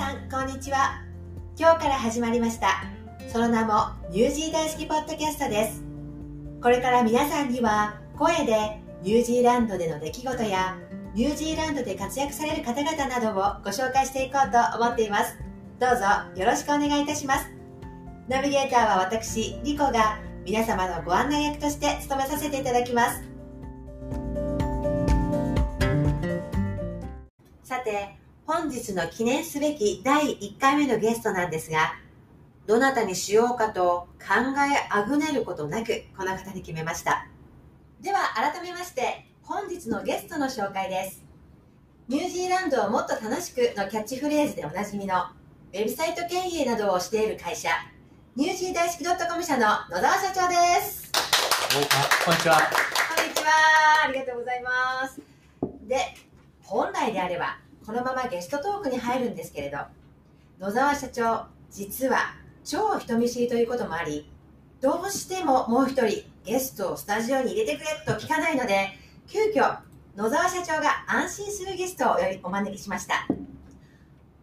さんこんにちは。今日から始まりました。その名もニュージー大好きポッドキャストです。これから皆さんには声でニュージーランドでの出来事やニュージーランドで活躍される方々などをご紹介していこうと思っています。どうぞよろしくお願いいたします。ナビゲーターは私リコが皆様のご案内役として務めさせていただきます。さて本日の記念すべき第1回目のゲストなんですが、どなたにしようかと考えあぐねることなく、この方に決めました。では、改めまして、本日のゲストの紹介です。ニュージーランドをもっと楽しくのキャッチフレーズでおなじみの、ウェブサイト経営などをしている会社、ニュージー大好き .com 社の野沢社長です。こんにちは。こんにちは。ありがとうございます。で、本来であれば、このままゲストトークに入るんですけれど。野沢社長実は超人見知りということもありどうしてももう一人ゲストをスタジオに入れてくれと聞かないので急遽野沢社長が安心するゲストをお招きしました。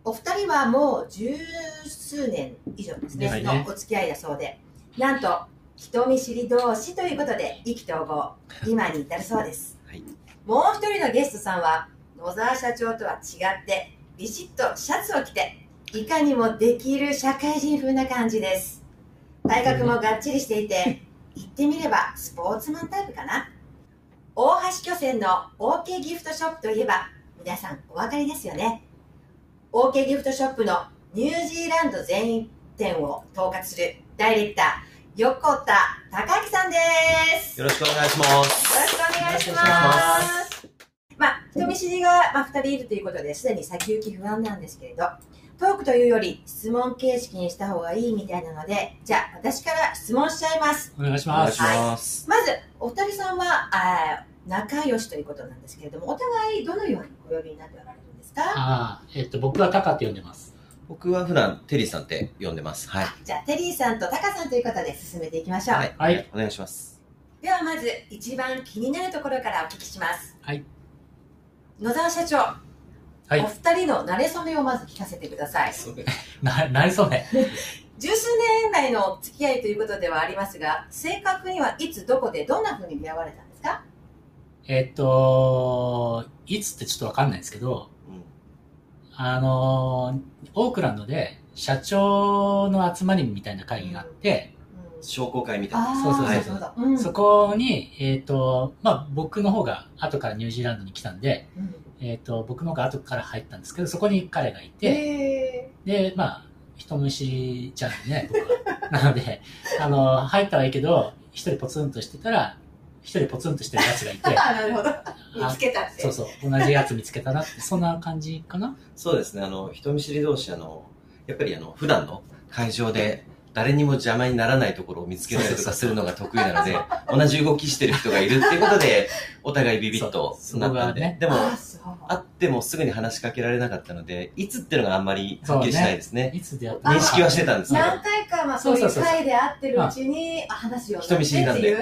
お二人はもう十数年以上ですね、ね、のお付き合いだそうで。なんと人見知り同士ということで意気投合今に至るそうです、はい、もう一人のゲストさんは野沢社長とは違ってビシッとシャツを着ていかにもできる社会人風な感じです。体格もがっちりしていて言ってみればスポーツマンタイプかな。大橋巨船の OK ギフトショップといえば皆さんお分かりですよね。OK ギフトショップのニュージーランド全員店を統括するダイレクター横田隆明さんです。よろしくお願いします。よろしくお願いしますまあ、人見知りが、まあ、2人いるということですでに先行き不安なんですけれど、トークというより質問形式にした方がいいみたいなので、じゃあ私から質問しちゃいます。お願いします。はい、まず、お二人さんはあ仲良しということなんですけれども、お互いどのようにお呼びになっておられるんですか？あえっと、僕はタカって呼んでます。僕は普段テリーさんって呼んでます。はい。じゃあ、テリーさんとタカさんということで進めていきましょう。はい。はい、お願いします。ではまず、一番気になるところからお聞きします。はい。野沢社長、はい、お二人の馴れ初めをまず聞かせてください。な、馴れ初め。十数年来の付き合いということではありますが、正確にはいつどこでどんなふうに出会われたんですか？えっと、いつってちょっとわかんないんですけど、うん、あの、オークランドで社長の集まりみたいな会議があって、商工会みたいな。そうそうそう。うん、そこに、えっ、ー、と、まあ、僕の方が後からニュージーランドに来たんで、うん、えっ、と、僕の方が後から入ったんですけど、そこに彼がいて、で、まあ、人虫じゃんね、僕は。なので、あの、入ったはいいけど、一人ポツンとしてたら、一人ポツンとしてるやつがいて。なるほど。見つけたって。そうそう。同じやつ見つけたなって、そんな感じかな？そうですね。あの、人見知り同士、あの、やっぱりあの、普段の会場で、誰にも邪魔にならないところを見つけたりとかするのが得意なので、同じ動きしてる人がいるっていうことで、お互いビビッとなったんで、ね、でも、会ってもすぐに話しかけられなかったので、いつっていうのがあんまりはっきりしないですね。いつで認識はしてたんですけど。何回か、まあそういう会で会ってるうちに、話を人見知りなんで、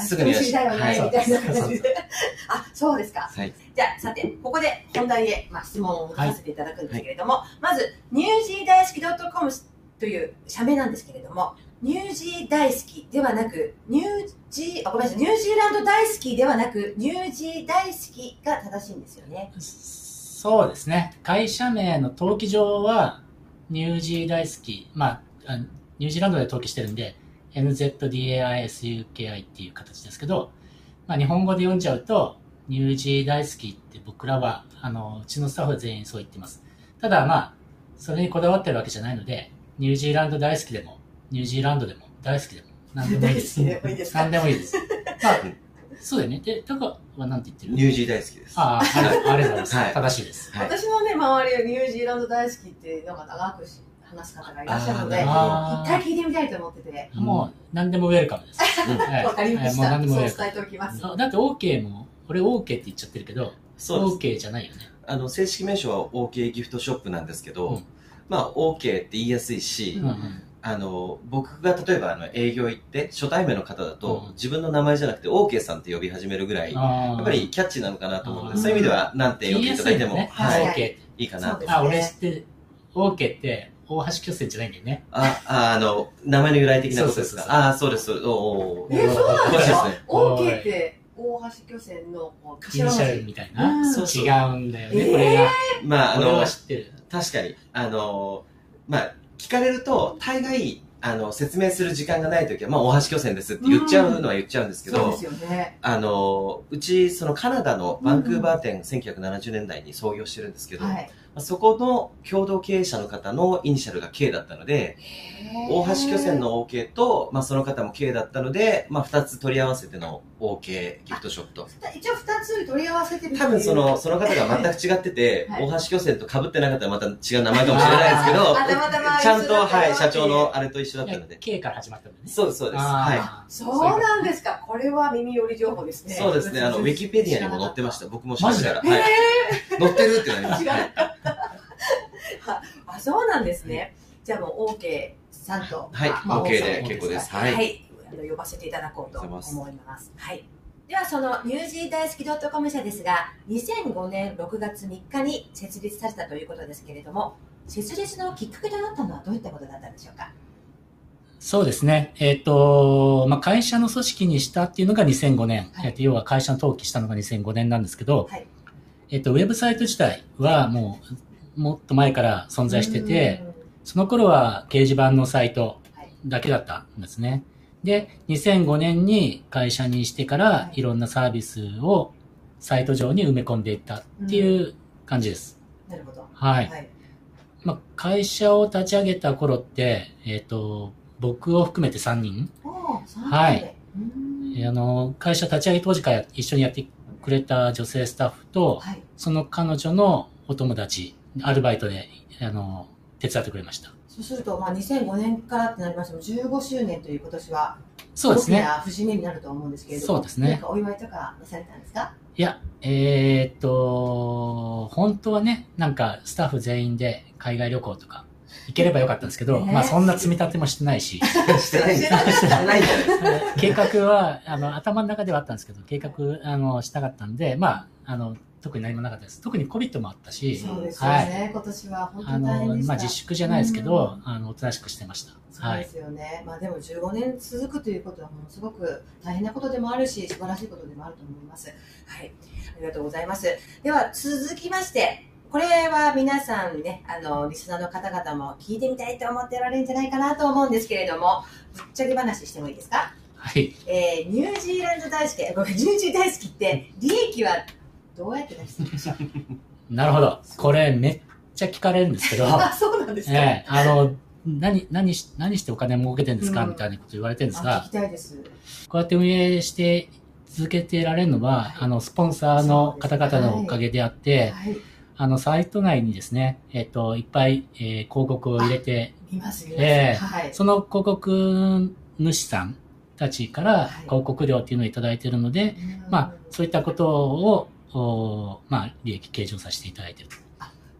すぐに。人見知りだよね、みたいな感じで。あ、そうですか。はい。じゃあ、さて、ここで本題へ、まあ、質問をさせていただくんですけれども、まず、ニュージー大好き .com という社名なんですけれども、ニュージー大好きではなく、ニュージー、あ、ごめんなさい、ニュージーランド大好きではなく、ニュージー大好きが正しいんですよね。そうですね。会社名の登記上は、ニュージー大好き、まあ、ニュージーランドで登記してるんで、NZDAISUKI っていう形ですけど、まあ、日本語で読んじゃうと、ニュージー大好きって僕らは、あの、うちのスタッフ全員そう言ってます。ただまあ、それにこだわってるわけじゃないので、ニュージーランド大好きでも、ニュージーランドでも大好きでも何でもいいです。何でもいいです。まあ、そうだよね。で、タカは何て言ってる？ニュージー大好きです。ああ、ありがとうございます。はい、正しいです。私のね、周りはニュージーランド大好きって、なんか長く話す方がいらっしゃるので、一回聞いてみたいと思ってて。もう、何でもウェルカムです。わかりました。もう何でもウェルカム。伝えておきます。だって OK も、俺 OK って言っちゃってるけど、OK じゃないよね。あの、正式名称は OK ギフトショップなんですけど、まあ、OK って言いやすいし、あの、僕が例えばあの営業行って初対面の方だと、自分の名前じゃなくて OK さんって呼び始めるぐらい、やっぱりキャッチなのかなと思うので、そういう意味ではなんて呼びとか言っても、はい、い。いかなあ、俺知って OK って大橋巨船じゃないんだよね。あ、ああの、名前の由来的なことですか？そうそうそうああ、そうです、そうです。おおえそうなんですか詳しいですね。オーケーって大橋巨船のこうイニシャル頭文字みたいな？うん。そうそう。違うんだよね、えー。これが。まあ、あの俺は、知ってる。確かに、あの、まあ、聞かれると、大概、あの、説明する時間がないときは、まあ、大橋巨船ですって言っちゃうのは言っちゃうんですけど、そうですよね。あの、うち、そのカナダのバンクーバー店、1970年代に創業してるんですけど、はい。まあそこの共同経営者の方のイニシャルが K だったので、大橋巨船の OK と、まあ、その方も K だったので、まあ、二つ取り合わせての OK ギフトショット。一応二つ取り合わせてる多分その、その方が全く違ってて、はい大橋巨船と被ってなかったらまた違う名前かもしれないですけど、あたまたまちゃんと、はい、よ社長のあれと一緒だったので。K から始まったんだね。そうです、そうです。はい。そうなんですかこれは耳寄り情報ですねそうですね、あの、ウィキペディアにも載ってました。僕も調べたら。マジで？はい。載ってるってなりまし 違うあそうなんですねじゃあもう OK さんとはい、まあ OK で結構です。は、はいい。あの呼ばせていただこうと思います。はい。ではそのニュージー大好き .com 社ですが、2005年6月3日に設立されたということですけれども、設立のきっかけとなったのはどういったことだったんでしょうか？そうですね。えっ、と、まあ、会社の組織にしたっていうのが2005年。はいえっと要は会社の登記したのが2005年なんですけど、はいえっ、と、ウェブサイト自体はもう、もっと前から存在してて、その頃は掲示板のサイトだけだったんですね。で、2005年に会社にしてかはらいいろんなサービスをサイト上に埋め込んでいったっていう感じです。うん、なるほど。はい。はい。まあ、会社を立ち上げた頃って、えっ、と、僕を含めて3人、おー三人ではい。うんあの、会社立ち上げ当時から一緒にやってくれた女性スタッフと、はい。その彼女のお友達、アルバイトで、あの、手伝ってくれました。そうすると、まあ、2005年からってなりましても、15周年という今年はそうですね。大きな節目になると思うんですけれども、そうですね何かお祝いとかなされたんですか？いや、えーっと、本当はね、なんかスタッフ全員で海外旅行とか行ければよかったんですけど、ね。まあそんな積み立てもしてないし、してないんですしてない。計画は、あの、頭の中ではあったんですけど、計画、あの、したかったんで、まあ、あの、特に何もなかったです。特に COVID もあったし、そうですよね、今年は本当あに大変ので、した。まあ自粛じゃないですけど、うん。あの、おとなしくしてました。そうですよね、まあでも15年続くということはものすごく大変なことでもあるし素晴らしいことでもあると思います。はい。ありがとうございます。では続きましてこれは皆さんねあのリスナーの方々も聞いてみたいと思っておられるんじゃないかなと思うんですけれどもぶっちゃけ話してもいいですか？はい。えーニュージーランド大好きごめんニュージー大好きって利益はどうやって出してるんでしょうなるほど。これめっちゃ聞かれるんですけど、あそうなんですか、ええあの、何、何し、何してお金儲けてるんですか、うん。みたいなこと言われてるんですあ聞がき、たいです。こうやって運営して続けてられるのは、はい。あの、スポンサーの方々のおかげであって、はいあの、サイト内にですね、えっ、と、いっぱい、えー広告を入れて、見ます見ます、ええ。はい。その広告主さんたちからはい。広告料っていうのをいただいているので、まあ、そういったことを、おまあ、利益計上させていただいていると。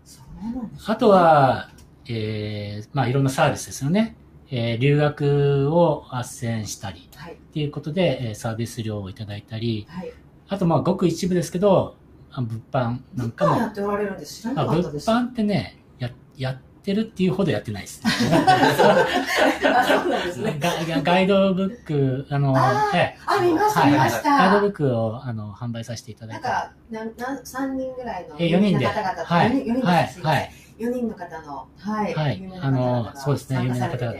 そうなんですね。あとは、えー、まあ、いろんなサービスですよね。えー、留学を斡旋したりはい。っていうことで、えーサービス料をいただいたり、はい。あと、まあ、ごく一部ですけど、あ物販なんかも、物販やっておられるんです。知らなかったです。販ってね、や、やってるっていうほどやってないです。あそうなんですね。ガイドブック、あの、あーええあ見ましたはい。見ましガイドブた。ックをあの販売させていただないんて。かなんなん三人ぐらいのえ4人で。はい。四人四人はい。はい。四人の方のはい。はい。あのそうですね。有名な方々。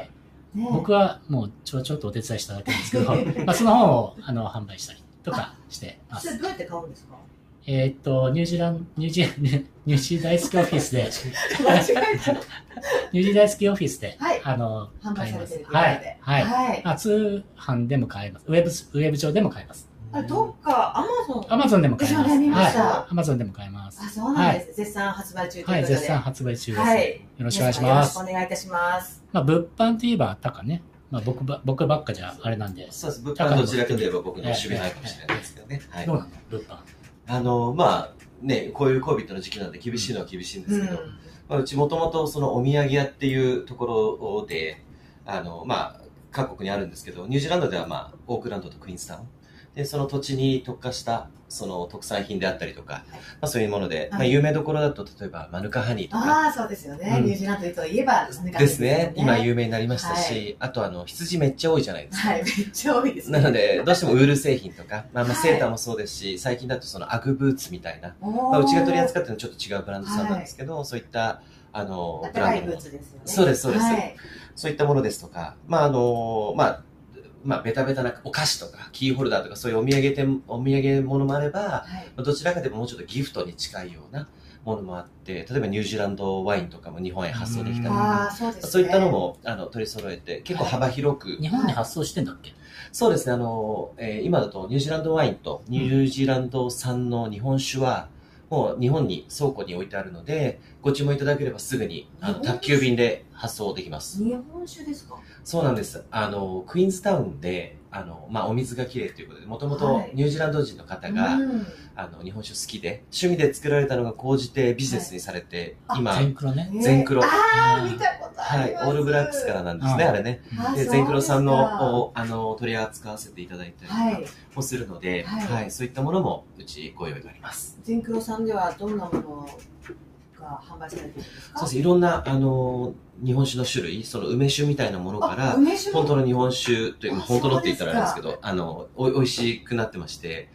僕はもうちょちょっとお手伝いしただけですけど、まあその本をあの販売したりとかしてます。それどうやって買うんですか？えーっと、ニュージーランド、ニュージー、ニュージー大好きオフィスで。ニュージー大好きオフィスで、はいあの、販売され。てる。はい。はい。はい。あ通販でも買えます。ウェブ、ウェブ上でも買えます。あれどっかアマゾン。アマゾンでも買えます。はい。アマゾンでも買えます。あそうなんです。絶賛発売中ということはい、で。絶賛発売中です。はい。よろしくお願いしますよろしくお。願いいたします。まあ、物販といえば、タカね。まあ、僕ば、僕ばっかじゃあれなんで。そうです。物販どちらかといえば僕の守備ないかもしれないですけどね。はいどう。なの物販。あの、まあ、ね、こういう COVID の時期なんで厳しいのは厳しいんですけど、まあ、うちもともとそのお土産屋っていうところで、あの、まあ、各国にあるんですけど、ニュージーランドではまあ、オークランドとクイーンスタウン。で、その土地に特化した、その特産品であったりとか、はい。まあそういうもので、まあはい有名どころだと、例えばマヌカハニーとか、ああ、そうですよね。うん。ニュージーランドといえば、ですね、今有名。名になりましたし、あとあの、羊めっちゃ多いじゃないですか。はい、めっちゃ多いですね。なので、どうしてもウール製品とか、まあ、まあはいセーターもそうですし、最近だとそのアグブーツみたいな、まあ、うちが取り扱ってるのはちょっと違うブランドさんなんですけど、そういった、あの、ブランド。そうですそうです。はい。そういったものですとか、まあ、あの、まあ、まあ、ベタベタなお菓子とか、キーホルダーとか、そういうお土産店、お土産物もあれば、はい。どちらかでももうちょっとギフトに近いようなものもあって、例えばニュージーランドワインとかも日本へ発送できたりとうん。か、ああ、そうですね。そういったのもあの取り揃えて、結構幅広く、日本に発送してんだっけ？そうですね、あの、えー今だとニュージーランドワインとニュージーランド産の日本酒は、もう日本に倉庫に置いてあるので、ご注文いただければすぐにあの宅急便で発送できます。日本酒ですか？そうなんです。あの、クイーンズタウンで、あの、まあ、お水がきれいということで、もともとはいニュージーランド人の方が、うんあの、日本酒好きで、趣味で作られたのが高じてビジネスにされて、はい今、全黒ね。ね全黒ああ、うん見たことあはい。オールブラックスからなんですね、うんあれね。で、全黒さんの、おあの、取り扱わせていただいたりとかはい。もするので、はいはい、そういったものもうちご用意があります。全黒さんではどんなものが販売されてるんですか？そうです、いろんな、あの、日本酒の種類、その梅酒みたいなものかあら、本当の日本酒というあ本当のって言ったらあれですけど、あの、お美味しくなってまして、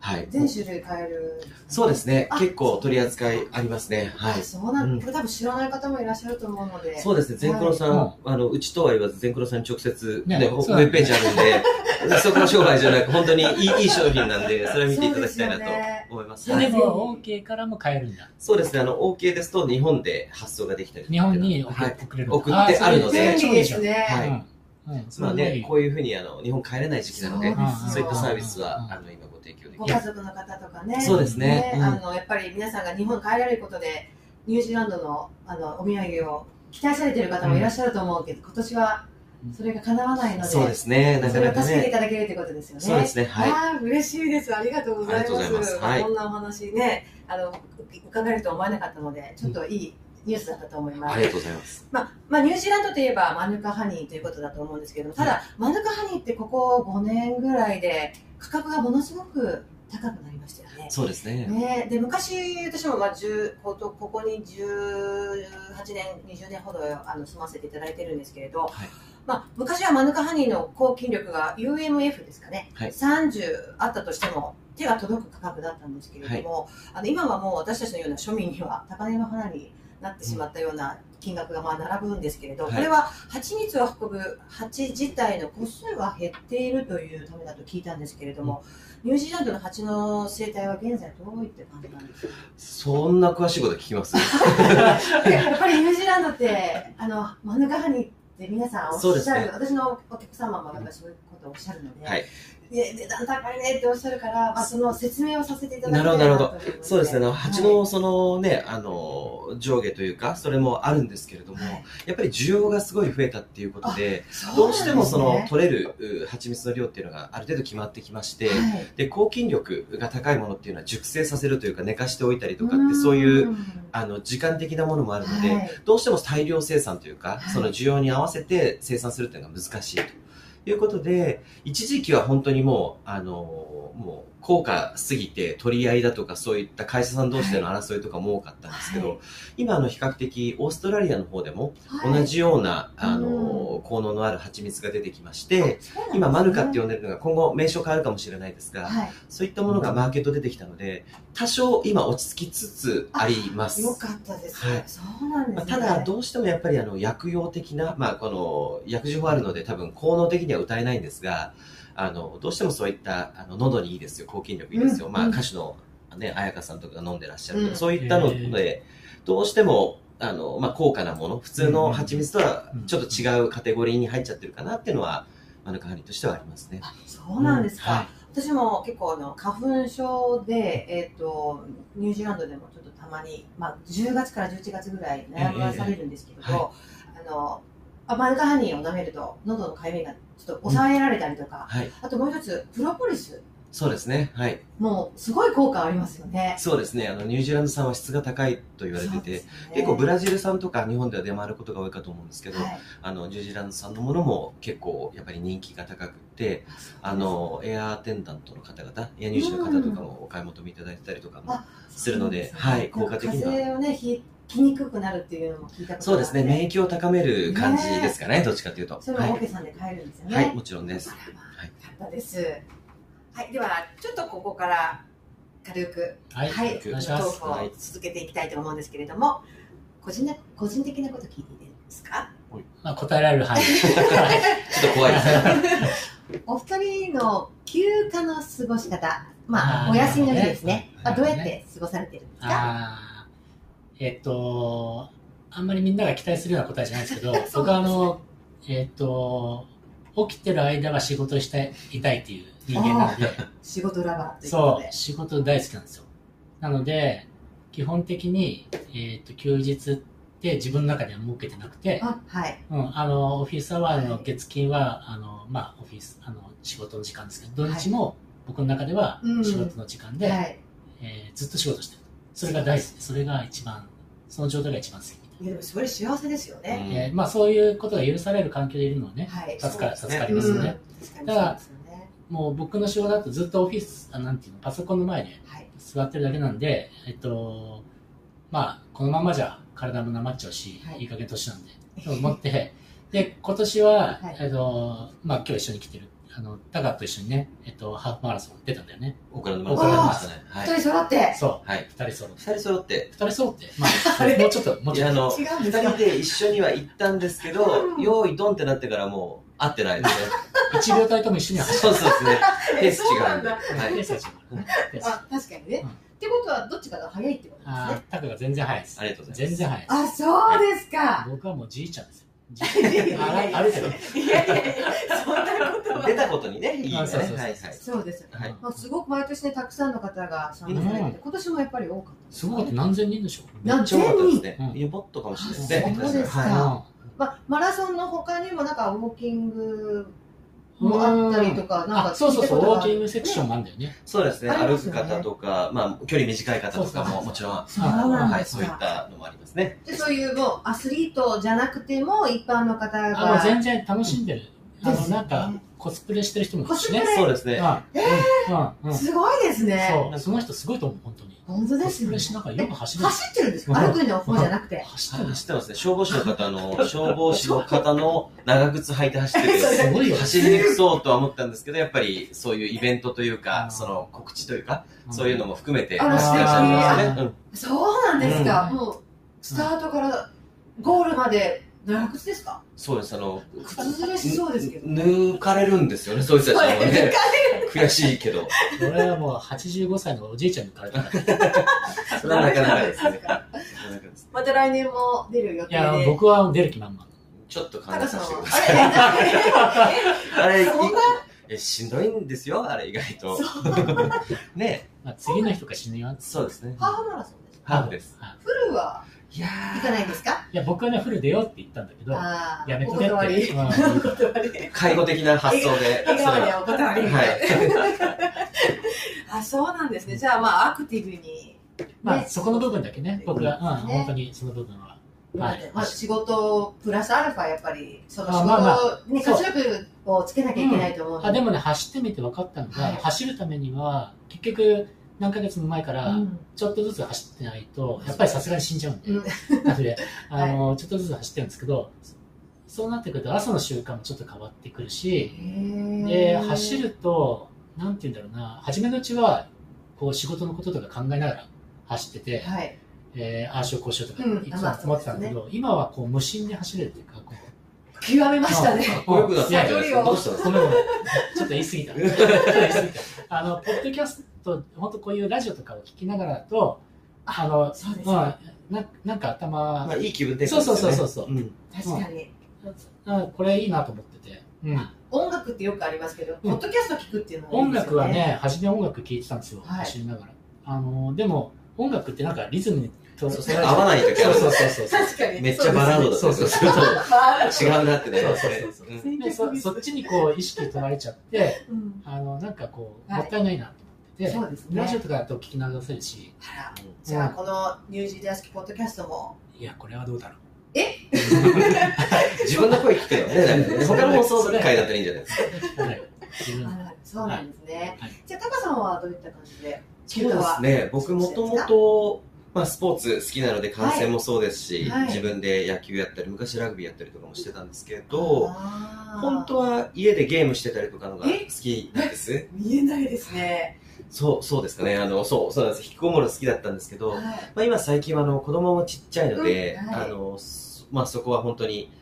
はい。全種類買える。そうですねあ。結構取り扱いありますね。はいあ。そうなん、うんこれ多分知らない方もいらっしゃると思うので。そうですね。全黒さん、はあの、うちとは言わず、全黒さんに直接、ねね、ウェブページあるんで、そこの商売じゃなく、本当にいいいい商品なんで、それを見ていただきたいなと思います。それではいも OK からも買えるんだ。そうですね。あの、OK ですと、日本で発送ができたり日本に送はい。送れるんだ送ってあるので便利ですね。はいうん。うん、そまあねこういうふうに、あの、日本帰れない時期なので、そういったサービスはう、んあの、今ご提供できごる。家族の方とかね。そうですねうんあの、やっぱり皆さんが日本に帰られることで、ニュージーランドの、あの、お土産を期待されている方もいらっしゃると思うけど、今年はそれが叶わないので、そうですね。なそれをかなかね。助けていただけるということですよね。そうですね。はい。ああ、嬉しいです。ありがとうございます。ますはいこんなお話ね、あの、伺えると思わなかったので、ちょっといいニュースだったと思います。ありがとうございます。まあ、まあ、ニュージーランドといえばマヌカハニーということだと思うんですけども、ただ、マヌカハニーってここ5年ぐらいで価格がものすごく高くなりましたよね。そうですね。ね、で昔、私もまあ10ここここに18年、20年ほどあの住ませていただいてるんですけれど、はい。まあ、昔はマヌカハニーの抗菌力が UMF ですかね、はい。30あったとしても手が届く価格だったんですけれども、あの今はもう私たちのような庶民には高値の花になってしまったような金額がまあ並ぶんですけれど、はい。これは蜂蜜を運ぶ蜂自体の個数が減っているというためだと聞いたんですけれども、ニュージーランドの蜂の生態は現在どういった感じなんですかそんな詳しいこと聞きます？やっぱりニュージーランドってあのマヌカハニーって皆さんおっしゃる、ね。私のお客様もやっぱりそういうことをおっしゃるので、はいで値段高いねっておっしゃるから、まあ、その説明をさせていただきたいなるほど。そうですね。蜂はい。の、そのね、あの、上下というか、それもあるんですけれども、はい。やっぱり需要がすごい増えたっていうことで、どうしてもその取れるう蜂蜜の量っていうのがある程度決まってきまして、はい。で、抗菌力が高いものっていうのは熟成させるというか寝かしておいたりとかってそういう、あの、時間的なものもあるので、はい。どうしても大量生産というか、はい。その需要に合わせて生産するっていうのが難しいということで、一時期は本当にもう、あの、もう、高価すぎて取り合いだとかそういった会社さん同士での争いとかも多かったんですけど、はい。今あの比較的オーストラリアの方でもはい。同じような、あうの、効能のある蜂蜜が出てきまして、ね。今マヌカって呼んでるのが今後名称変わるかもしれないですが、はい。そういったものがマーケット出てきたので、多少今落ち着きつつあります。よかったです、はい。そうなんですね、まあ、ただ、どうしてもやっぱりあの薬用的な、まあ、この薬事法あるので多分効能的には歌えないんですが、あの、どうしてもそういった、あの、喉にいいですよ、抗菌力いいですよ。まあ、うん。うん歌手のね、彩香さんとかが飲んでらっしゃるとか、うん。そういったので、どうしても、あの、まあ、高価なもの、普通の蜂蜜とはちょっと違うカテゴリーに入っちゃってるかなっていうのは、マヌカハニーとしてはありますね。あそうなんですか、はい。私も結構あの花粉症で、えー、とニュージーランドでもちょっとたまに、まあ、10月から11月ぐらい悩まされるんですけれど、ええええはあのあマヌカハニーを舐めると喉のかゆみがちょっと抑えられたりとか、はい。あともう一つプロポリスそうですね。はい。もうすごい効果ありますよね。そうですね。あの、ニュージーランド産は質が高いと言われてて、結構ブラジル産とか日本では出回ることが多いかと思うんですけど、はいあの、ニュージーランド産のものも結構やっぱり人気が高くて、あの、エアアテンダントの方々、エア入試の方とかもお買い求めいただいてたりとかもあするので、そうなんはい、効果的には。風邪をね、ひきにくくなるっていうのも聞いたことそうですね、メ免疫を高める感じですかね、どっちかというと。それもは OK さんで買えるんですよい、ね。はい、もちろんです。はいよかったです。はい、ではちょっとここから軽くはい。はい、お願いしトます。ークを続けていきたいと思うんですけれども、個人な個人的なこと聞いていいですか？まあ、答えられる範囲で。ちょっと怖いですね。お二人の休暇の過ごし方、まああーお休みの日ですねあどうやって過ごされてるんですか？えっと、あんまりみんなが期待するような答えじゃないですけど、僕はあの、えっと、起きてる間は仕事していたいっていう人間なので、仕事ラバーそう、。仕事大好きなんですよ。なので、基本的に、えっと、休日って自分の中では設けてなくて、あはいうん、あの、オフィスアワーの月金は、あの、まあ、オフィス、あの、仕事の時間ですけど、土日も僕の中ではうん仕事の時間で、はい。えーずっと仕事してる。それが大好きで、それが一番、その状態が一番好きみたいいやでもそれ幸せですよね。な。うんえーまあ、そういうことが許される環境でいるのはね、はい。助か助かりますよね。うん確かにそうですよね。もう僕の仕事だとずっとオフィス、あなんていうの、パソコンの前ではい。座ってるだけなんで、えっと、まあ、このままじゃ体もなまっちゃうし、はいい、い加減年なんで、と思って、で、今年は、はいえっと、まあ今日一緒に来てる、あの、タガと一緒にね、えっと、ハーフマラソン出たんだよね。送られてもらいましたね。はい。二人揃って。そう、はい。二人揃って。二人揃って、二人揃って、まあ もうちょっと、もうちょっと。あの、二人で一緒には行ったんですけど、うん用意ドンってなってからもう会ってないですね。一秒たりとも一緒には走そうそうですね。ペース違うんで。はい。ペースが違うねペースあ、確かにね。うんってことは、どっちかが早いってことですあね。ータカが全然早いですあ。りがとうございます。全然早いです。あ、そうですか。僕はもうじいちゃんですよ。あるけど。いやいやいや、そんなことは。出たことにね、いいよね。あそうそうそうはいはい。そうです。はいまあ、すごく毎年ね、たくさんの方が参加されてて、今年もやっぱり多かったですすごかった。何千人でしょ何めっちゃ多かったですねう。んいや、もっとかもしれないですね。あそうですかはまあ、マラソンの他にもなんかウォーキングもあったりとか、なんかあ、そうそうそう、ウォーキングセクションン。もあるんだよね。いそうですね。歩く方とか、まあ、距離短い方とかももちろん、はい、そういっか。たのもありますね。で、そういうもうアスリートじゃなくても、一般の方が。全然楽しんでる。あの、なんか、コスプレしてる人もいるしねそうですね。うんうんうんすごいですね。そう、その人すごいと思う、本当に。本当でコスプすよね。レしながらよく走る。走ってるんですか？うん歩くの？方じゃなくて。走って走ってますね。消防士の方の、消防士の方の長靴履いて走ってて、すごいよ。走りにくそうとは思ったんですけど、やっぱりそういうイベントといううか、んその告知というか、そういうのも含めて、あら走ってらっしゃいますね。素敵うんそうなんですか。うんもう、スタートからゴールまで長靴ですか？そうです、あの、靴ずれしそうですけど。抜かれるんですよね、そういう人たちもね。悔しいけど。俺はもう85歳のおじいちゃんに抜かれた。それはなかなかですね。また来年も出る予定いや、で。僕は出る気満々。ちょっと考え高させてください。あれ、えしんどいんですよ、あれ意外と。ねまあ、次の日とか死ぬよ。そうですね。ハーフマラソンですか？ハーフです。はいフルは？いや行かないんですか？いや、僕はね、フル出ようって言ったんだけど、やめとけって。介護的な発想で。笑顔でお断り。はい。あ、そうなんですね。じゃあ、まあ、アクティブに。まあ、ねそこの部分だけね、僕が、うん、ね本当にその部分は。はいまあ、仕事プラスアルファやっぱりその仕事に活力をつけなきゃいけないと思うのあでもね、走ってみて分かったのが、はい走るためには、結局、何ヶ月も前から、うん。ちょっとずつ走ってないと、やっぱりさすがに死んじゃうんで、うん。なので、あの、ちょっとずつ走ってるんですけど、そうなってくると朝の習慣もちょっと変わってくるし、で、走ると、なんて言うんだろうな、初めのうちは、こう仕事のこととか考えながら走ってて、はい。えー、ああしようこうしようとかうん。いつも思ってたんだけど、今はこう無心で走れるっていうか、こう、極めましたね。かっこよくなった。んじゃないですか。どうしたんですかごめんごめん。ちょっと言い過ぎた。ちょっと言い過ぎた。あの、ポッドキャスト、本当こういうラジオとかを聞きながらだと、あの、そうですまあ、ななんか頭、まあ、いい気分で。そうそうそうそうそう。うん。確かに。あこれいいなと思ってて。うん、音楽ってよくありますけど、うん。ポッドキャスト聞くっていうのもいい音ですよね。楽はね、初め音楽聴いてたんですよ、はい。走りながら。あの、でも、音楽ってなんかリズムにとそう合わない時ある。そうそうそうそう。確かに。めっちゃバラードだった。りとかすると違うなってね。そうそうそうそそっちにこう意識取られちゃって、うん。あの、なんかこう、はい。もったいないなと思ってて、そうですね。ラジオとかだと聞き流せるし、あらじゃあ、このニュージーランドポッドキャストも、いや、これはどうだろう。自分の声聞くのね。他の放送回だったらいいんじゃない。ですかはいそうなんですね。はい。じゃあ、タカさんはどういった感じで？そうですね。僕もともとまあ、スポーツ好きなので観戦もそうですし、はい。自分で野球やったり昔ラグビーやったりとかもしてたんですけど本当は家でゲームしてたりとかのが好えきなんです。見えないですね。そうそうですかね。あのそうそうなんです。引きこもるの好きだったんですけど、はい。まあ、今最近はあの子供もちっちゃいので、うんはい。あのそまあ、そこは本当に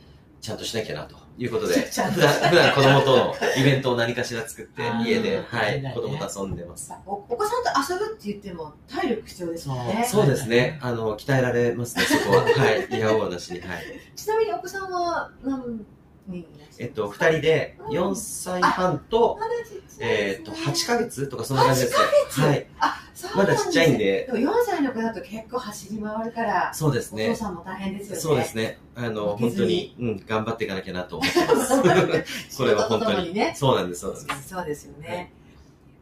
ちゃんとしなきゃなということで 普段普段子供とのイベントを何かしら作って家で、はいね。子供と遊んでます。おお子さんと遊ぶって言っても体力必要ですもんね。そうですね。あの鍛えられますねそこは。はい。いやおうなしにはい。ちなみにお子さんは何えっと2人で4歳半と,、えっと8ヶ月とかそんな感じですはい。まだちっちゃいんで。でも4歳の子だと結構走り回るから、そうですね。お父さんも大変ですよね。そうですね。あの本当に、うん、頑張っていかなきゃなと思ってます。これは本当に。ね。そうなんですそうなんです。そうですよね。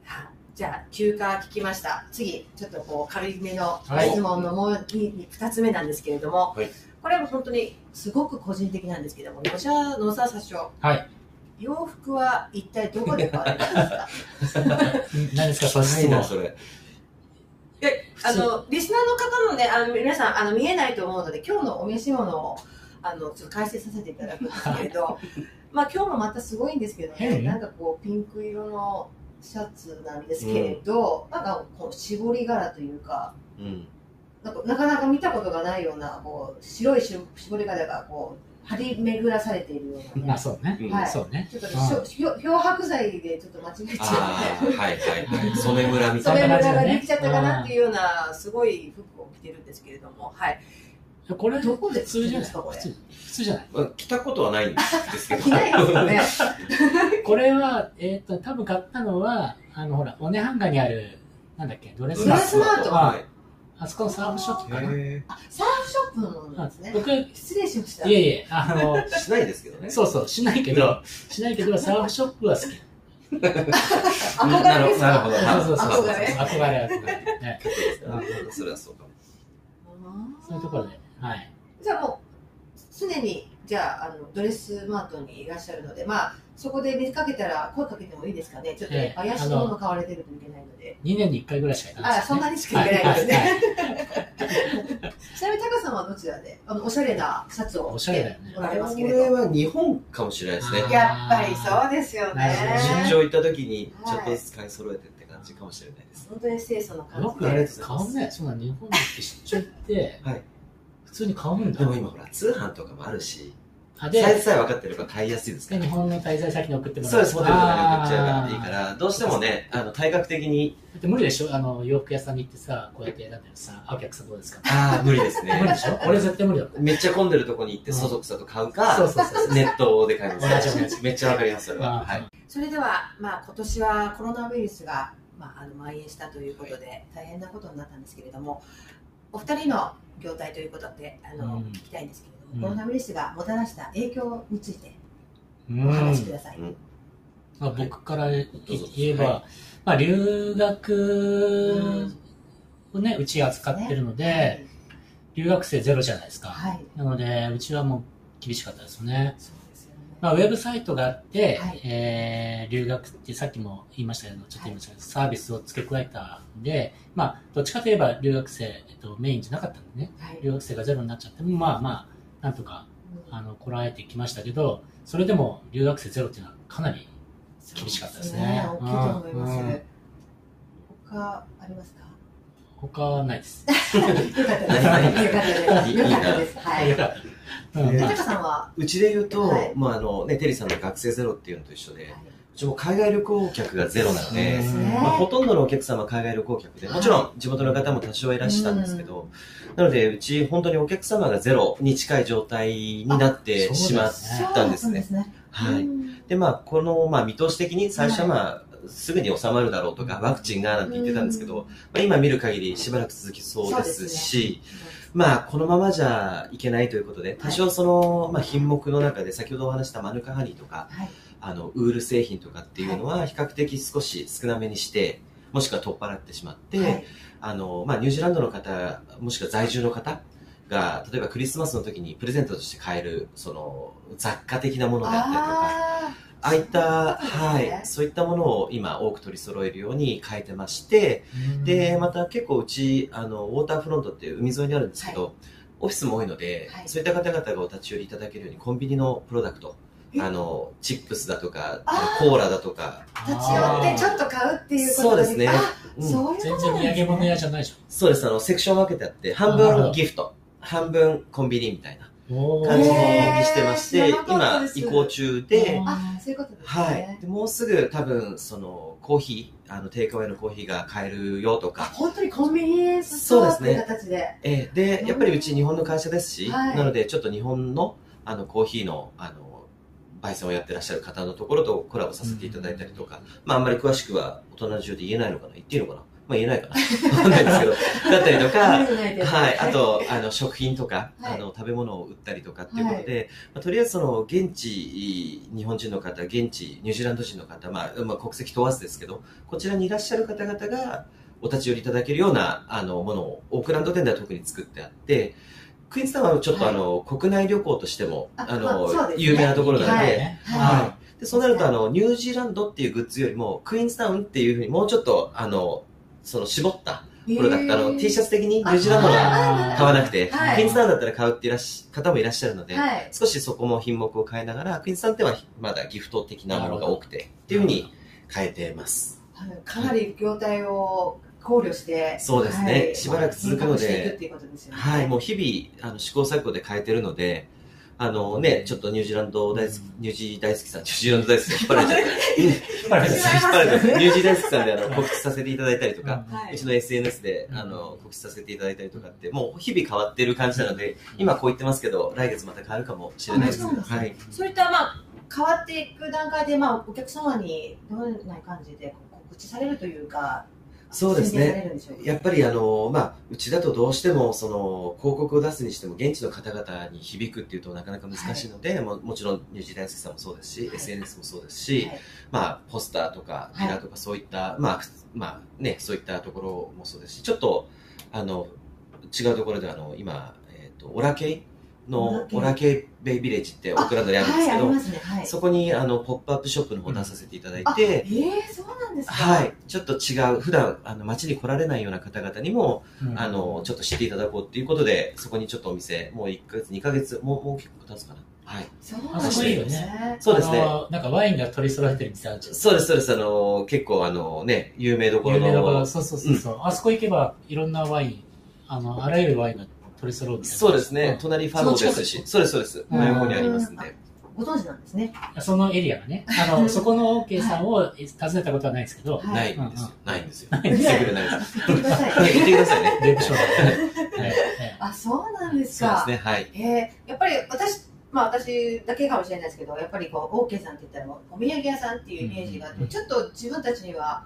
はじゃあ、休暇聞きました。次、ちょっとこう軽いめのはい。質問のもう2つ目なんですけれども、はいこれも本当にすごく個人的なんですけども、野沢野沢社長、はい。洋服は一体どこで買われたんですか？何ですか、その質問。れ？あのリスナーの方のね、あの皆さんあの見えないと思うので、今日のお召し物をあのちょっと解説させていただくんですけれど、まあ今日もまたすごいんですけどね、変なんかこうピンク色のシャツなんですけれど、なんかこう絞り柄というか、うんなんかなかなか見たことがないようなこう白いし絞り柄がこう張り巡らされているようなね。まあそうね。うんはいそうね。ちょっとねしょ漂漂白剤でちょっと間違えちゃって。はいはいはい染め村みたいな染め村ができちゃったかなっていうようなすごい服を着てるんですけれども、はい。これ、どこで普通じゃない？ですかこれ？普通普通じゃない？まあ着たことはないんですけど着ないですよね。これは、えっ、と、多分買ったのは、あの、ほら、おねハンガーにある、なんだっけ、ドレスドレスマートはいあそこのサーフショップかな？サーフショップのものなんですね。僕、い失礼しました。えいえ、あの、ーしないですけどねそうそう、しないけど、しないけど、サーフショップは好き。憧れですなるほどかそうそうそうそう。憧れ憧れ、憧れ。それはそうかもそういうところで、はい。じゃあもう、常に、じゃあ、あの、ドレスマートにいらっしゃるので、まあ、そこで見かけたら声かけてもいいですかね。ちょっとええ怪しいもの買われてるといけないので。2年に1回ぐらいしか行かないあ、そんなにしかいけないですね。はいはい ちなみにタカさんはどちらで、あの、おしゃれなシャツをおしゃれだよねおられますこけれど。れは日本かもしれないですねやっぱりそうですよね出張行った時にちょっとずつ買い揃えてって感じかもしれないです本当に清楚な感よくじで。買うね。そんな日本に行って出張行って、はい普通に買うんだ。でも今ほら通販とかもあるしサイズさえ分かってれば買いやすいですから。で日本の滞在先に送ってもらそうですホテルとかに送っちゃえばいいからどうしてもねあの体格的にだって無理でしょ？あの洋服屋さんに行ってさ、こうやって選んでるさ、あお客さんどうですか？ああ無理です無理ねでしょ？俺絶対無理だ。めっちゃ混んでるとこに行ってそそくさと買うかそうそうそうそう。ネットで買います。めっちゃわかりますそれは。あはい。それでは、まあ、今年はコロナウイルスが、まあ、あの蔓延したということで、大変なことになったんですけれども、お二人の業態ということであの、うん。聞きたいんですけれどコロナウイルスがもたらした影響についてうん。お話しください。うん。まあ、僕から言えば、はまあ、留学をね、うち扱ってるので、留学生ゼロじゃないですか。はい、なので、うちはもう厳しかったですよね。まあ、ウェブサイトがあって、はい。えー留学ってさっきも言いましたけど、ちょっと言い。ましたけど、サービスを付け加えたんで、まあ、どっちかといえば留学生、えっと、メインじゃなかったんでね、はい、留学生がゼロになっちゃっても、まあまあ、なんとか、あの、こらえてきましたけど、それでも留学生ゼロっていうのはかなり厳しかったですね大きいと思います。うんうん他ありますか？他はないです。よかったです。よかったです。よかったです。はい。よかった。うんえタまあカさんは、うちで言うと、はいまああのね、テリーさんの学生ゼロっていうのと一緒で、はいうちも海外旅行客がゼロなので、ですね。まあ、ほとんどのお客様は海外旅行客で、もちろん地元の方も多少いらしたんですけど、なので、うち本当にお客様がゼロに近い状態になってあしまったんですね。そうなんですね。はい。うん。で、まあ、この、まあ、見通し的に最初はまあ、すぐに収まるだろうとか、ワクチンがなんて言ってたんですけど、まあ、今見る限りしばらく続きそうですし、まあ、このままじゃいけないということで、多少その、まあ、品目の中で、先ほどお話したマヌカハニーとか、はいあの、ウール製品とかっていうのは、比較的少し少なめにして、もしくは取っ払ってしまって、はい。あの、まあ、ニュージーランドの方、もしくは在住の方が、例えばクリスマスの時にプレゼントとして買える、その、雑貨的なものであったりとか、あああいった、ね。はい、そういったものを今多く取り揃えるように変えてまして、で、また結構うち、あの、ウォーターフロントっていう海沿いにあるんですけど、オフィスも多いので、はい。そういった方々がお立ち寄りいただけるようにコンビニのプロダクト、えあの、チップスだとか、あコーラだとか、立ち寄ってちょっと買うっていうことそうですね。そういう全ことなんですね。然土産物屋じゃないじそうです、あの、セクション分けてあって、半分ギフト、半分コンビニみたいな感じにしてまして、今移行中で、あそういうことですね。はい。でもうすぐ多分、その、コーヒー、あの、テイクアウェイのコーヒーが買えるよとあか、本当にコンビニエンススそうですね。トアっていう形で。えーで、やっぱりうち日本の会社ですし、はい。なのでちょっと日本の、あの、コーヒーの、あの、焙煎をやってらっしゃる方のところとコラボさせていただいたりとか、まああんまり詳しくは大人中で言えないのかな？言っていいのかな？まあ言えないかな？わかんないですけど、だったりとか、はい、あと、あの、食品とか、はい。あの、食べ物を売ったりとかっていうことで、まあ、とりあえずその、現地、日本人の方、現地、ニュージーランド人の方、まあ、まあ、国籍問わずですけど、こちらにいらっしゃる方々が、お立ち寄りいただけるような、あの、ものを、オークランド店では特に作ってあって、クイーンズタウンはちょっとあの、国内旅行としても、ああの、有名なところなので、はい。で、そうなると、あの、ニュージーランドっていうグッズよりも、クイーンズタウンっていうふうに、もうちょっと、あの、その、絞ったプロダクト、あの、T シャツ的にニュージーランドのは買わなくて、はいクイーンズタウンだったら買うっていらっし方もいらっしゃるので、はい少しそこも品目を変えながら、クイーンズタウンってはまだギフト的なものが多くて、っていうふうに変えてます。かなり業態を考慮してそうですね。はい。しばらく続くので変革していくっていうことですよね。はい、もう日々、あの、試行錯誤で変えてるので、あのね、ちょっとニュージーランド大好き、ニュージー大好きさん、ニュージーランド大好きさん引っ張られちゃった。引っ張られて引っ張引っ張られますてニュージー大好きさんであの告知させていただいたりとか、はい。うちの SNS であの告知させていただいたりとかって、もう日々変わってる感じなので、今こう言ってますけど、来月また変わるかもしれないです。そうい。そういった、まあ、変わっていく段階で、まあ、お客様にどのような感じで告知されるというか、そうですね。やっぱりあの、まあ、うちだとどうしても、その、広告を出すにしても、現地の方々に響くっていうとなかなか難しいので、ももちろん、ニュージー大好きさんもそうですし、はい。SNS もそうですし、はい。まあ、ポスターとか、ビラとかそういった、まあ、まあ、ね、そういったところもそうですし、ちょっと、あの、違うところで、あの、今、えっ、と、オラケイの、オオララケイベイビレッジってオークランドにあるんですけど、はい、ね。はい。そこに、あの、ポップアップショップの方出させていただいあて、えー、そうなんですか？はい。ちょっと違う、普段、あの、街に来られないような方々にも、うんあの、ちょっと知っていただこうっていうことで、そこにちょっとお店、もう1ヶ月、2ヶ月、もう、もう結構経つかな。はい。そうなんですあそこいいよね。そうですね。なんかワインが取り揃えてる店あるじゃん。そうです、そうです。あの、結構あのね、有名どころの。有名だから、そうそうそうそう、あそこ行けばいろんなワイン、あの、あらゆるワインが取り揃う。そうですね。隣ファローですし。そうです、そうです。うん真横にありますんで。ご存知なんですね。そのエリアがね、あの、そこの OK さんを訪ねたことはないですけど、はいないんですよ。ないんですよ。言ってくれないです。言ってください。言ってくださいね。レイプショーだね。はいはいあ、そうなんですか。そうですね、はい。えー、やっぱり私、まあ私だけかもしれないですけど、やっぱりこう、オーケーさんって言ったらお土産屋さんっていうイメージがあって、うんちょっと自分たちには、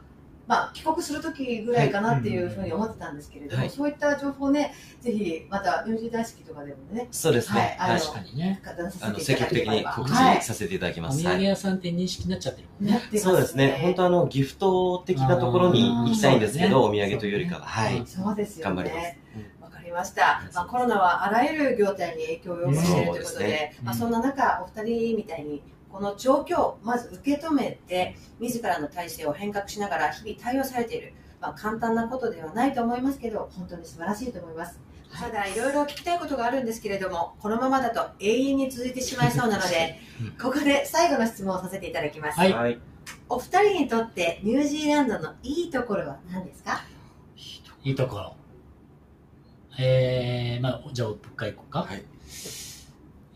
まあ帰国するときぐらいかなっていうふうに思ってたんですけれども、はいそういった情報をね、ぜひまたニュージー大好きとかでもね、そうですね。はい。確かにね。あの、積極的に告知はいさせていただきまおす。はい。土産屋さんって認識になっちゃってるもんね。なってますそうですね。本当あの、ギフト的なところに行きたいんですけど、お土産というよりかは。はい。そうですよね。頑張ります。わかりました。まあ、コロナはあらゆる業態に影響を及ぼしているということで、まあ、そんな中、お二人みたいに、この状況をまず受け止めて、自らの体制を変革しながら日々対応されている。まあ、簡単なことではないと思いますけど、本当に素晴らしいと思います。ただ、いろいろ聞きたいことがあるんですけれども、このままだと永遠に続いてしまいそうなのでうん、ここで最後の質問をさせていただきます。はいはい。お二人にとってニュージーランドのいいところは何ですか？いいところ。えー、まあ、じゃあ、物価行こうか。はい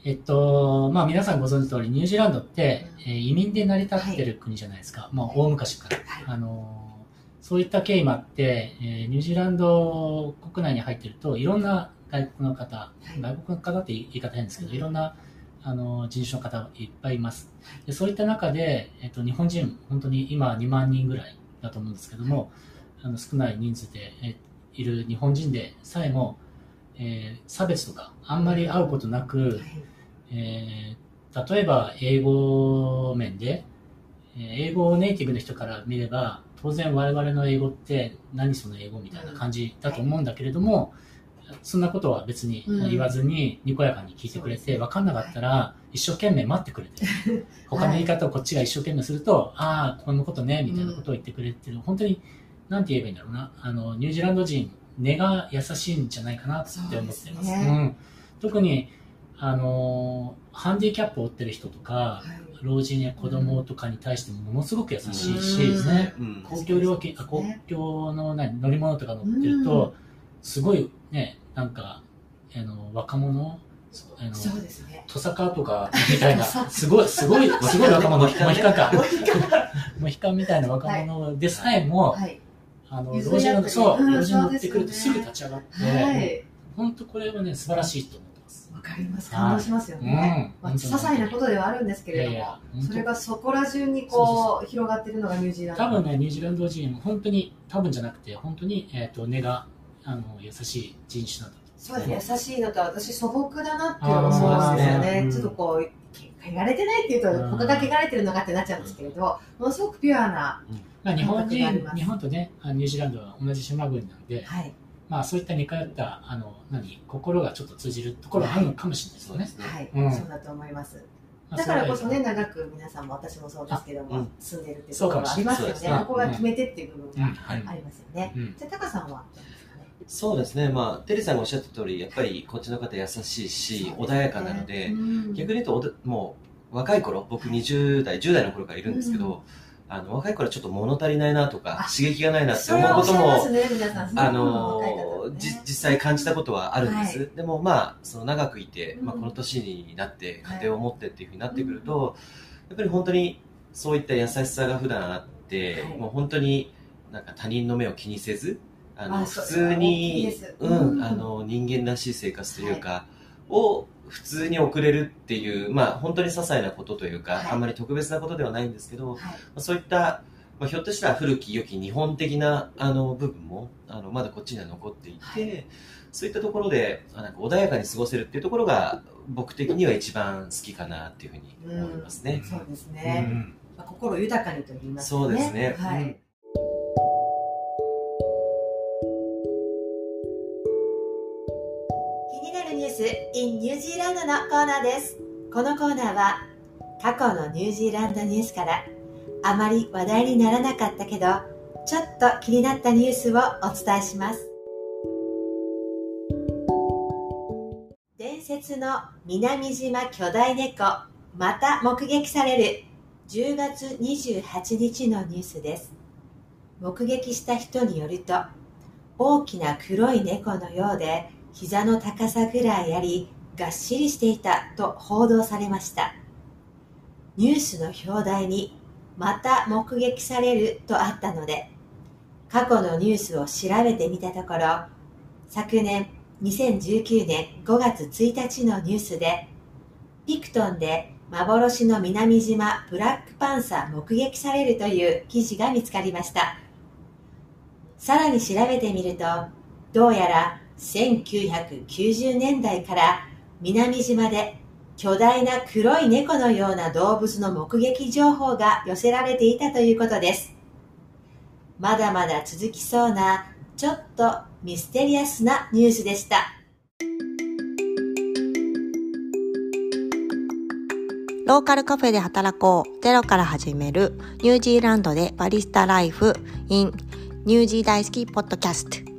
えっと、まあ、皆さんご存知の通り、ニュージーランドって、えー移民で成り立ってる国じゃないですか。まあ、大昔から。はい。あのーそういった経緯もあって、えーニュージーランド国内に入ってると、いろんな外国の方、はい。外国の方って言い方変ですけど、いろんなあの人種の方いっぱいいます。でそういった中で、えっと、日本人本当に今2万人ぐらいだと思うんですけども、あの少ない人数で、えいる日本人でさえも、えー、差別とかあんまり会うことなく、えー、例えば英語面で、え英語ネイティブの人から見れば当然我々の英語って何その英語みたいな感じだと思うんだけれども、そんなことは別に言わずに、にこやかに聞いてくれて、分かんなかったら、一生懸命待ってくれて、他の言い方をこっちが一生懸命すると、ああ、こんなことね、みたいなことを言ってくれてる、本当に、なんて言えばいいんだろうな、あの、ニュージーランド人、根が優しいんじゃないかなって思ってます。うすね、うん。特に、あの、ハンディキャップを負ってる人とか、老人や子供とかに対してもものすごく優しいし、ね、公共料金、公共の何乗り物とか乗ってると、すごいね、なんか、あの、若者、あの、そうですね。トサカとか、みたいな、すごい、すごい、すごい若者、モヒカンか。モヒカン。みたいな若者でさえも、はい、あの、老人の、そう、老人乗ってくるとすぐ立ち上がって、本当これはね、素晴らしいと思ってます。わかります。感動しますよね。まあ、些細なことではあるんですけれども、それがそこら中にこう、広がってるのがニュージーランド。多分ね、ニュージーランド人、本当に、多分じゃなくて、本当に、えっ、と、根が、あの優しい人種なんだそうです優しいのと私素朴だなっていうのもそうですよね、ちょっとこう汚れてないっていうと他が汚れてるのかってなっちゃうんですけれどものすごくピュアな、まあ、日本人日本とねニュージーランドは同じ島国なので、はい、まあ、そういった似通ったあの何心がちょっと通じるところはあるのかもしれないですね。はい、うん、そうだと思います。だからこそね、長く皆さんも私もそうですけども、うん、住んでるっていうところがありますよね。ここが決めてっていう部分がありますよね。じゃあ、タカさんはそうですね、まあ、テリーさんがおっしゃった通り、やっぱりこっちの方優しいし、穏やかなので、逆に言うと、もう若い頃、僕20代、10代の頃からいるんですけど、あの若い頃はちょっと物足りないなとか、刺激がないなって思うことも、あの、実際感じたことはあるんです。でもまあ、その長くいて、まあ、この年になって家庭を持ってっていうふうになってくると、やっぱり本当にそういった優しさが普段あって、もう本当になんか他人の目を気にせず、あの普通に、うん、あの人間らしい生活というか、はい、を普通に送れるっていう、まあ、本当に些細なことというか、はい、あんまり特別なことではないんですけど、はい、まあ、そういった、まあ、ひょっとしたら古き良き日本的なあの部分もあのまだこっちには残っていて、そういったところでなんか穏やかに過ごせるっていうところが僕的には一番好きかなっていうふうに思いますね。うん、そうですね、うん、心豊かにと言いますね。そうですね。はい、うん in ニュージーランドのコーナーです。このコーナーは過去のニュージーランドニュースからあまり話題にならなかったけどちょっと気になったニュースをお伝えします。伝説の南島巨大猫また目撃される10月28日のニュースです。目撃した人によると大きな黒い猫のようで膝の高さぐらいあり、がっしりしていたと報道されました。ニュースの表題に、また目撃されるとあったので、過去のニュースを調べてみたところ、昨年2019年5月1日のニュースで、ピクトンで幻の南島ブラックパンサー目撃されるという記事が見つかりました。さらに調べてみると、どうやら1990年代から南島で巨大な黒い猫のような動物の目撃情報が寄せられていたということです。まだまだ続きそうなちょっとミステリアスなニュースでした。ローカルカフェで働こうゼロから始めるニュージーランドでバリスタライフ in ニュージー大好きポッドキャスト。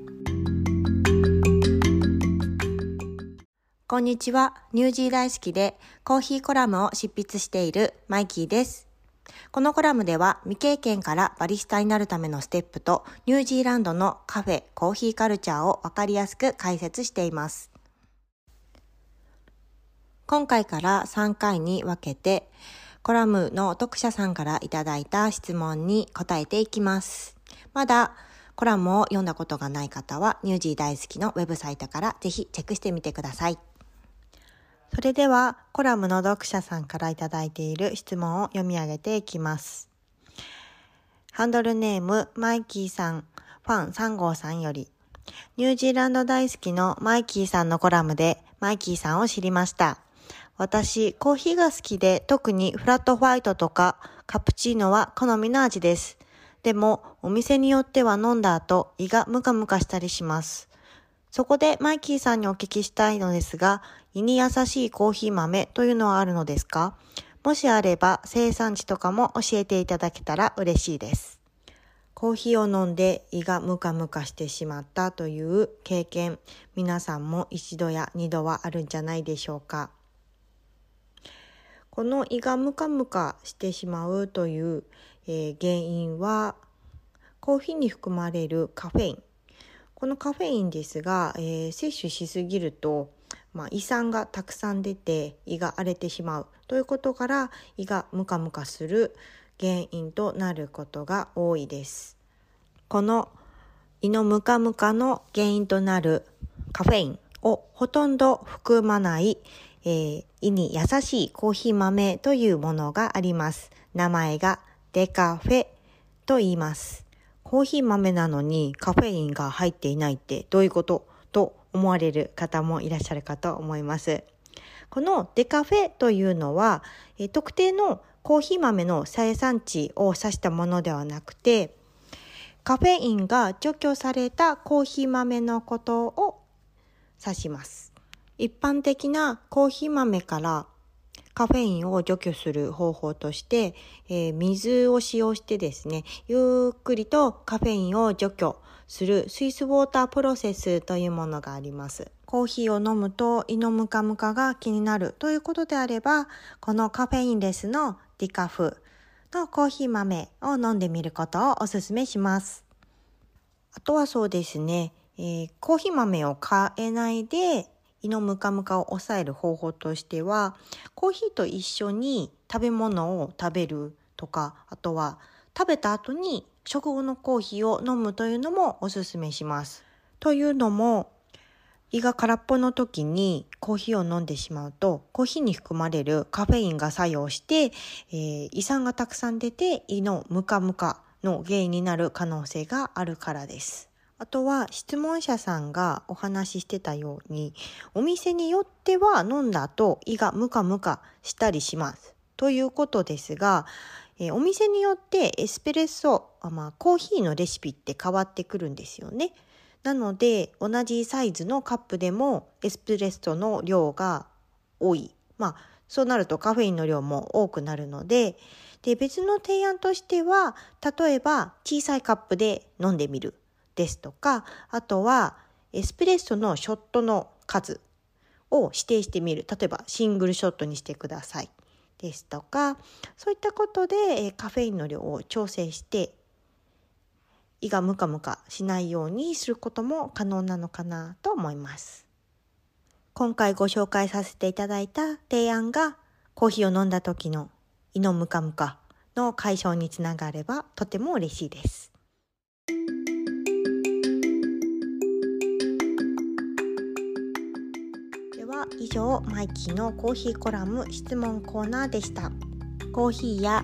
こんにちは。ニュージー大好きでコーヒーコラムを執筆しているマイキーです。このコラムでは未経験からバリスタになるためのステップとニュージーランドのカフェ、コーヒーカルチャーをわかりやすく解説しています。今回から3回に分けてコラムの読者さんからいただいた質問に答えていきます。まだコラムを読んだことがない方はニュージー大好きのウェブサイトからぜひチェックしてみてください。それではコラムの読者さんからいただいている質問を読み上げていきます。ハンドルネームマイキーさん、ファン3号さんより、ニュージーランド大好きのマイキーさんのコラムでマイキーさんを知りました。私、コーヒーが好きで特にフラットホワイトとかカプチーノは好みの味です。でも、お店によっては飲んだ後、胃がムカムカしたりします。そこでマイキーさんにお聞きしたいのですが、胃に優しいコーヒー豆というのはあるのですか？もしあれば生産地とかも教えていただけたら嬉しいです。コーヒーを飲んで胃がムカムカしてしまったという経験、皆さんも一度や二度はあるんじゃないでしょうか。この胃がムカムカしてしまうという、えー、原因はコーヒーに含まれるカフェイン。このカフェインですが、えー、摂取しすぎるとまあ、胃酸がたくさん出て胃が荒れてしまうということから胃がムカムカする原因となることが多いです。この胃のムカムカの原因となるカフェインをほとんど含まない、えー、胃に優しいコーヒー豆というものがあります。名前がデカフェと言います。コーヒー豆なのにカフェインが入っていないってどういうこと？と思われる方もいらっしゃるかと思います。このデカフェというのは、え特定のコーヒー豆の生産地を指したものではなくて、カフェインが除去されたコーヒー豆のことを指します。一般的なコーヒー豆からカフェインを除去する方法として、えー、水を使用してですね、ゆっくりとカフェインを除去するスイスウォータープロセスというものがあります。コーヒーを飲むと胃のムカムカが気になるということであれば、このカフェインレスのディカフのコーヒー豆を飲んでみることをお勧めします。あとはそうですね、えー、コーヒー豆を買えないで胃のムカムカを抑える方法としては、コーヒーと一緒に食べ物を食べるとか、あとは食べた後に食後のコーヒーを飲むというのもおすすめします。というのも、胃が空っぽの時にコーヒーを飲んでしまうと、コーヒーに含まれるカフェインが作用して、えー、胃酸がたくさん出て胃のムカムカの原因になる可能性があるからです。あとは質問者さんがお話ししてたように、お店によっては飲んだ後胃がムカムカしたりします。ということですが、え、お店によってエスプレッソ、まあ、コーヒーのレシピって変わってくるんですよね。なので同じサイズのカップでもエスプレッソの量が多い。まあそうなるとカフェインの量も多くなるのでで別の提案としては例えば小さいカップで飲んでみるですとかあとはエスプレッソのショットの数を指定してみる例えばシングルショットにしてくださいですとかそういったことでカフェインの量を調整して胃がムカムカしないようにすることも可能なのかなと思います。今回ご紹介させていただいた提案がコーヒーを飲んだ時の胃のムカムカの解消につながればとても嬉しいです。以上マイキーのコーヒーコラム質問コーナーでした。コーヒーや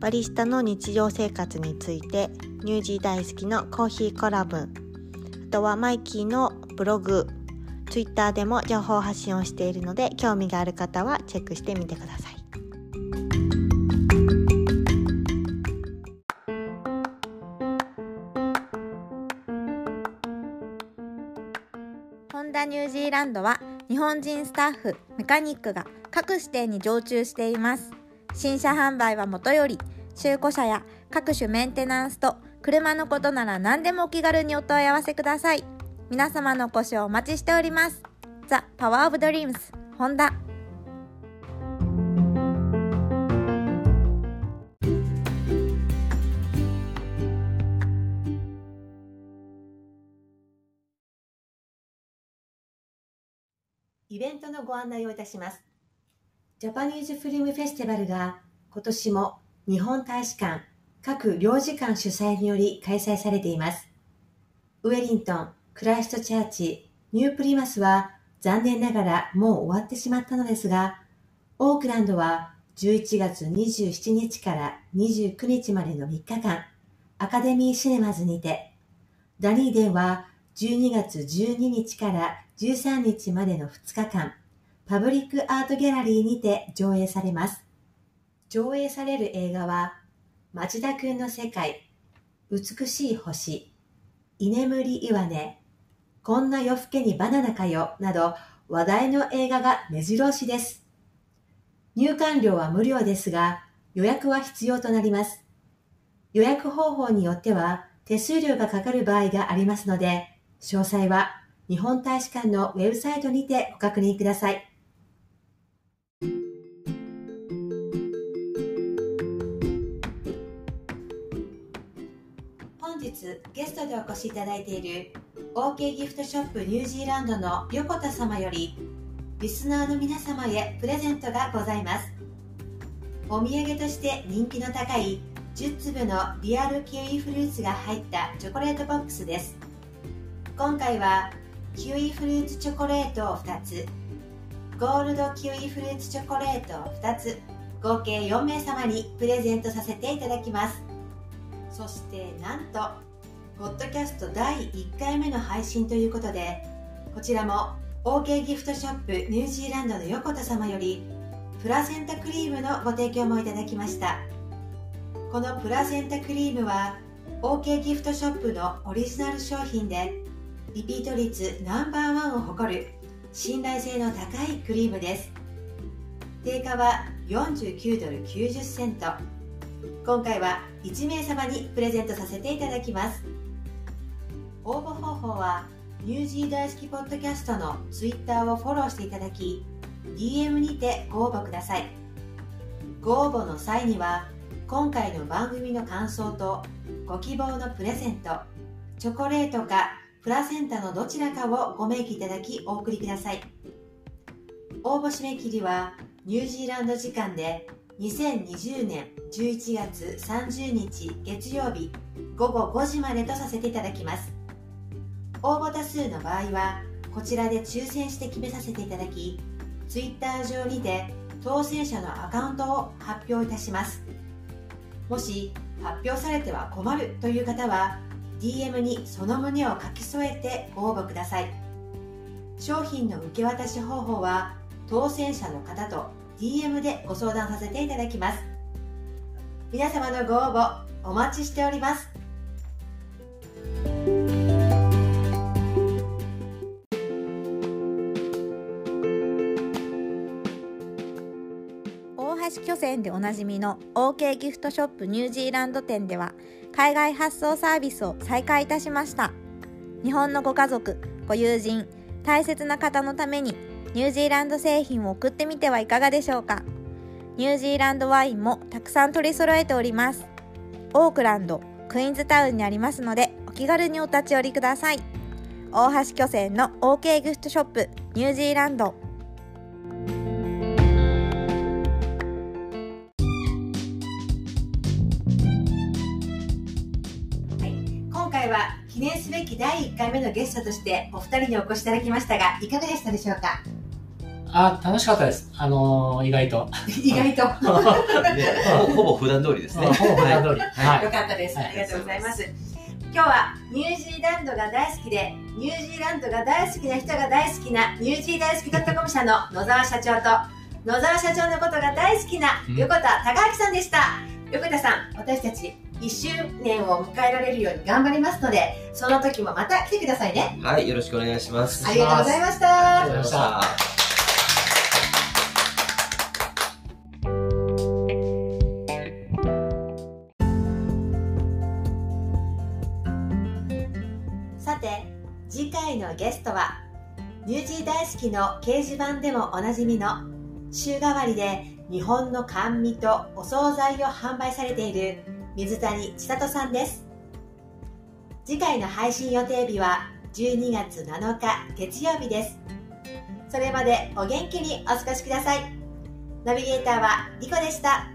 バリスタの日常生活についてニュージー大好きのコーヒーコラムあとはマイキーのブログツイッターでも情報発信をしているので興味がある方はチェックしてみてくださいホンダニュージーランドは日本人スタッフメカニックが各支店に常駐しています新車販売はもとより中古車や各種メンテナンスと車のことなら何でもお気軽にお問い合わせください。皆様のお越しをお待ちしております。ザ・パワーオブドリームス、ホンダ。イベントのご案内をいたします。ジャパニーズフィルムフェスティバルが今年も日本大使館各領事館主催により開催されています。ウェリントン、クライストチャーチ、ニュープリマスは残念ながらもう終わってしまったのですが、オークランドは11月27日から29日までの3日間、アカデミーシネマズにて、ダニーデンは12月12日から13日までの2日間、パブリックアートギャラリーにて上映されます。上映される映画は、町田くんの世界、美しい星、居眠り岩根、こんな夜更けにバナナかよ、など話題の映画が目白押しです。入館料は無料ですが、予約は必要となります。予約方法によっては手数料がかかる場合がありますので、詳細は日本大使館のウェブサイトにてご確認ください。本日ゲストでお越しいただいている OK ギフトショップニュージーランドの横田様よりリスナーの皆様へプレゼントがございますお土産として人気の高い10粒のリアルキウイフルーツが入ったチョコレートボックスです今回はキウイフルーツチョコレートを2つ。ゴールドキウイフルーツチョコレートを2つ。合計4名様にプレゼントさせていただきます。そしてなんとポッドキャスト第1回目の配信ということでこちらも OK ギフトショップニュージーランドの横田様よりプラセンタクリームのご提供もいただきました。このプラセンタクリームは OK ギフトショップのオリジナル商品でリピート率ナンバーワンを誇る信頼性の高いクリームです。定価は49ドル90セント。今回は1名様にプレゼントさせていただきます。応募方法はニュージー大好きポッドキャストのツイッターをフォローしていただき DM にてご応募ください。ご応募の際には今回の番組の感想とご希望のプレゼントチョコレートかプラセンタのどちらかをご明記いただきお送りください。応募締め切りはニュージーランド時間で2020年11月30日月曜日午後5時までとさせていただきます。応募多数の場合はこちらで抽選して決めさせていただき Twitter 上にて当選者のアカウントを発表いたします。もし発表されては困るという方は DM にその旨を書き添えてご応募ください。商品の受け渡し方法は当選者の方と DM でご相談させていただきます。皆様のご応募お待ちしております。大橋巨船でおなじみの OK ギフトショップニュージーランド店では海外発送サービスを再開いたしました。日本のご家族ご友人大切な方のためにニュージーランド製品を送ってみてはいかがでしょうか。ニュージーランドワインもたくさん取り揃えております。オークランドクイーンズタウンにありますのでお気軽にお立ち寄りください。大橋巨船の OK ギフトショップニュージーランド。記念すべき第1回目のゲストとしてお二人にお越しいただきましたがいかがでしたでしょうか？あ楽しかったです。あのー、意外と。意外と。ね、ほぼ普段通りですね。ほぼ普段通り。はい。よかったです。ありがとうございます。今日はニュージーランドが大好きで、ニュージーランドが大好きな人が大好きなニュージー大好き .com 社の野沢社長と、野沢社長のことが大好きな横田隆明さんでした。横田さん、私たち1周年を迎えられるように頑張りますので、その時もまた来てくださいね。はい、よろしくお願いします。ありがとうございました。ありがとうございました。さて、次回のゲストは、ニュージー大好きの掲示板でもおなじみの週替わりで日本の甘味とお惣菜を販売されている水谷千里さんです。次回の配信予定日は12月7日月曜日です。それまでお元気にお過ごしください。ナビゲーターはリコでした。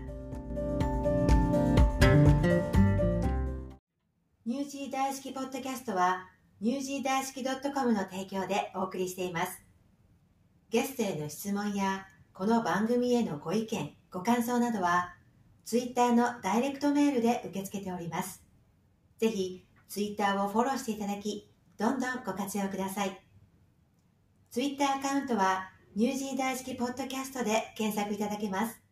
ニュージー大好きポッドキャストはニュージー大好き .com の提供でお送りしています。ゲストへの質問やこの番組へのご意見、ご感想などは、ツイッターのダイレクトメールで受け付けております。ぜひ、ツイッターをフォローしていただき、どんどんご活用ください。ツイッターアカウントは、ニュージー大好きポッドキャストで検索いただけます。